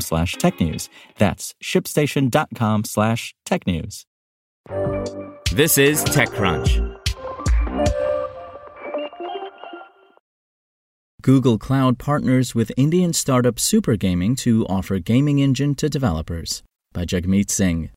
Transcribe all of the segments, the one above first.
slash technews. That's shipstation.com slash technews. This is TechCrunch. Google Cloud partners with Indian startup Super Gaming to offer gaming engine to developers by Jagmeet Singh.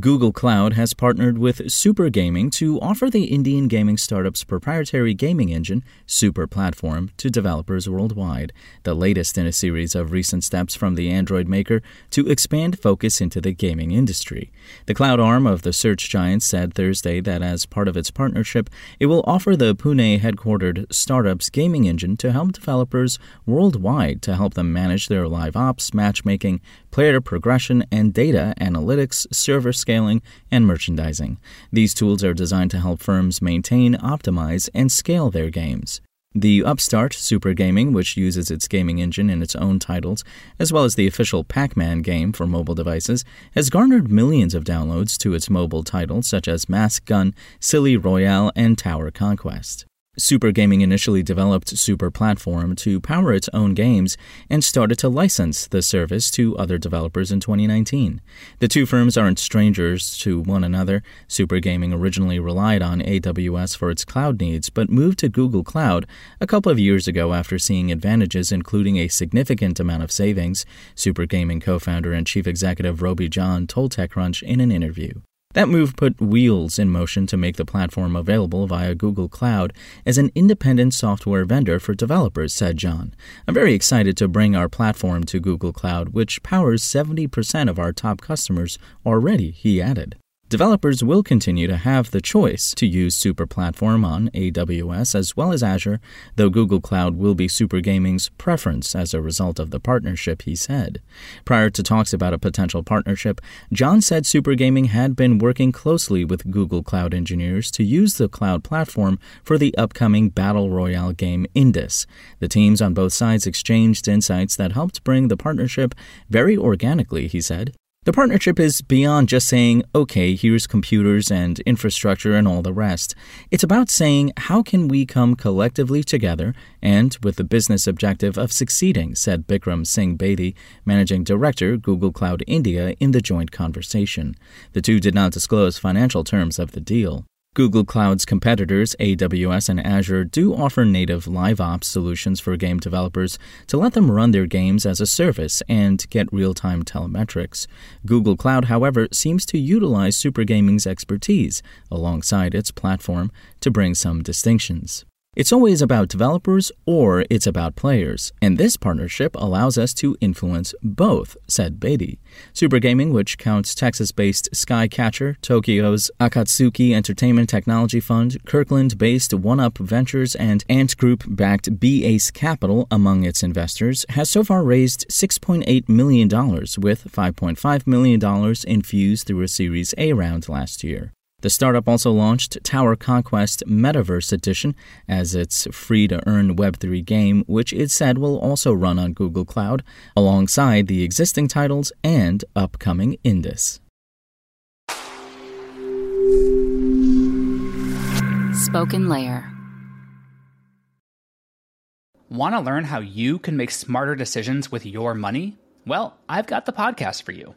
Google Cloud has partnered with Super Gaming to offer the Indian gaming startup's proprietary gaming engine, Super Platform, to developers worldwide, the latest in a series of recent steps from the Android maker to expand focus into the gaming industry. The cloud arm of the search giant said Thursday that as part of its partnership, it will offer the Pune headquartered startup's gaming engine to help developers worldwide to help them manage their live ops, matchmaking, player progression, and data analytics, server scaling, and merchandising. These tools are designed to help firms maintain, optimize, and scale their games. The upstart Super Gaming, which uses its gaming engine in its own titles, as well as the official Pac Man game for mobile devices, has garnered millions of downloads to its mobile titles such as Mask Gun, Silly Royale, and Tower Conquest. Super Gaming initially developed Super Platform to power its own games and started to license the service to other developers in 2019. The two firms aren't strangers to one another. Super Gaming originally relied on AWS for its cloud needs, but moved to Google Cloud a couple of years ago after seeing advantages, including a significant amount of savings. Super Gaming co founder and chief executive Roby John told TechCrunch in an interview. That move put wheels in motion to make the platform available via Google Cloud as an independent software vendor for developers, said John. I'm very excited to bring our platform to Google Cloud, which powers 70% of our top customers already, he added. Developers will continue to have the choice to use Super Platform on AWS as well as Azure, though Google Cloud will be Super Gaming's preference as a result of the partnership, he said. Prior to talks about a potential partnership, John said Super Gaming had been working closely with Google Cloud engineers to use the cloud platform for the upcoming Battle Royale game Indus. The teams on both sides exchanged insights that helped bring the partnership very organically, he said. The partnership is beyond just saying, okay, here's computers and infrastructure and all the rest. It's about saying, how can we come collectively together and with the business objective of succeeding, said Bikram Singh Bedi, Managing Director, Google Cloud India, in the joint conversation. The two did not disclose financial terms of the deal. Google Cloud's competitors, AWS and Azure, do offer native live ops solutions for game developers to let them run their games as a service and get real time telemetrics. Google Cloud, however, seems to utilize Supergaming's expertise alongside its platform to bring some distinctions. It's always about developers or it's about players, and this partnership allows us to influence both, said Bedi. Super Gaming, which counts Texas based Skycatcher, Tokyo's Akatsuki Entertainment Technology Fund, Kirkland based One Up Ventures, and Ant Group backed BACE Capital among its investors, has so far raised $6.8 million, with $5.5 million infused through a Series A round last year. The startup also launched Tower Conquest Metaverse Edition as its free to earn Web3 game, which it said will also run on Google Cloud alongside the existing titles and upcoming Indus. Spoken Layer. Want to learn how you can make smarter decisions with your money? Well, I've got the podcast for you.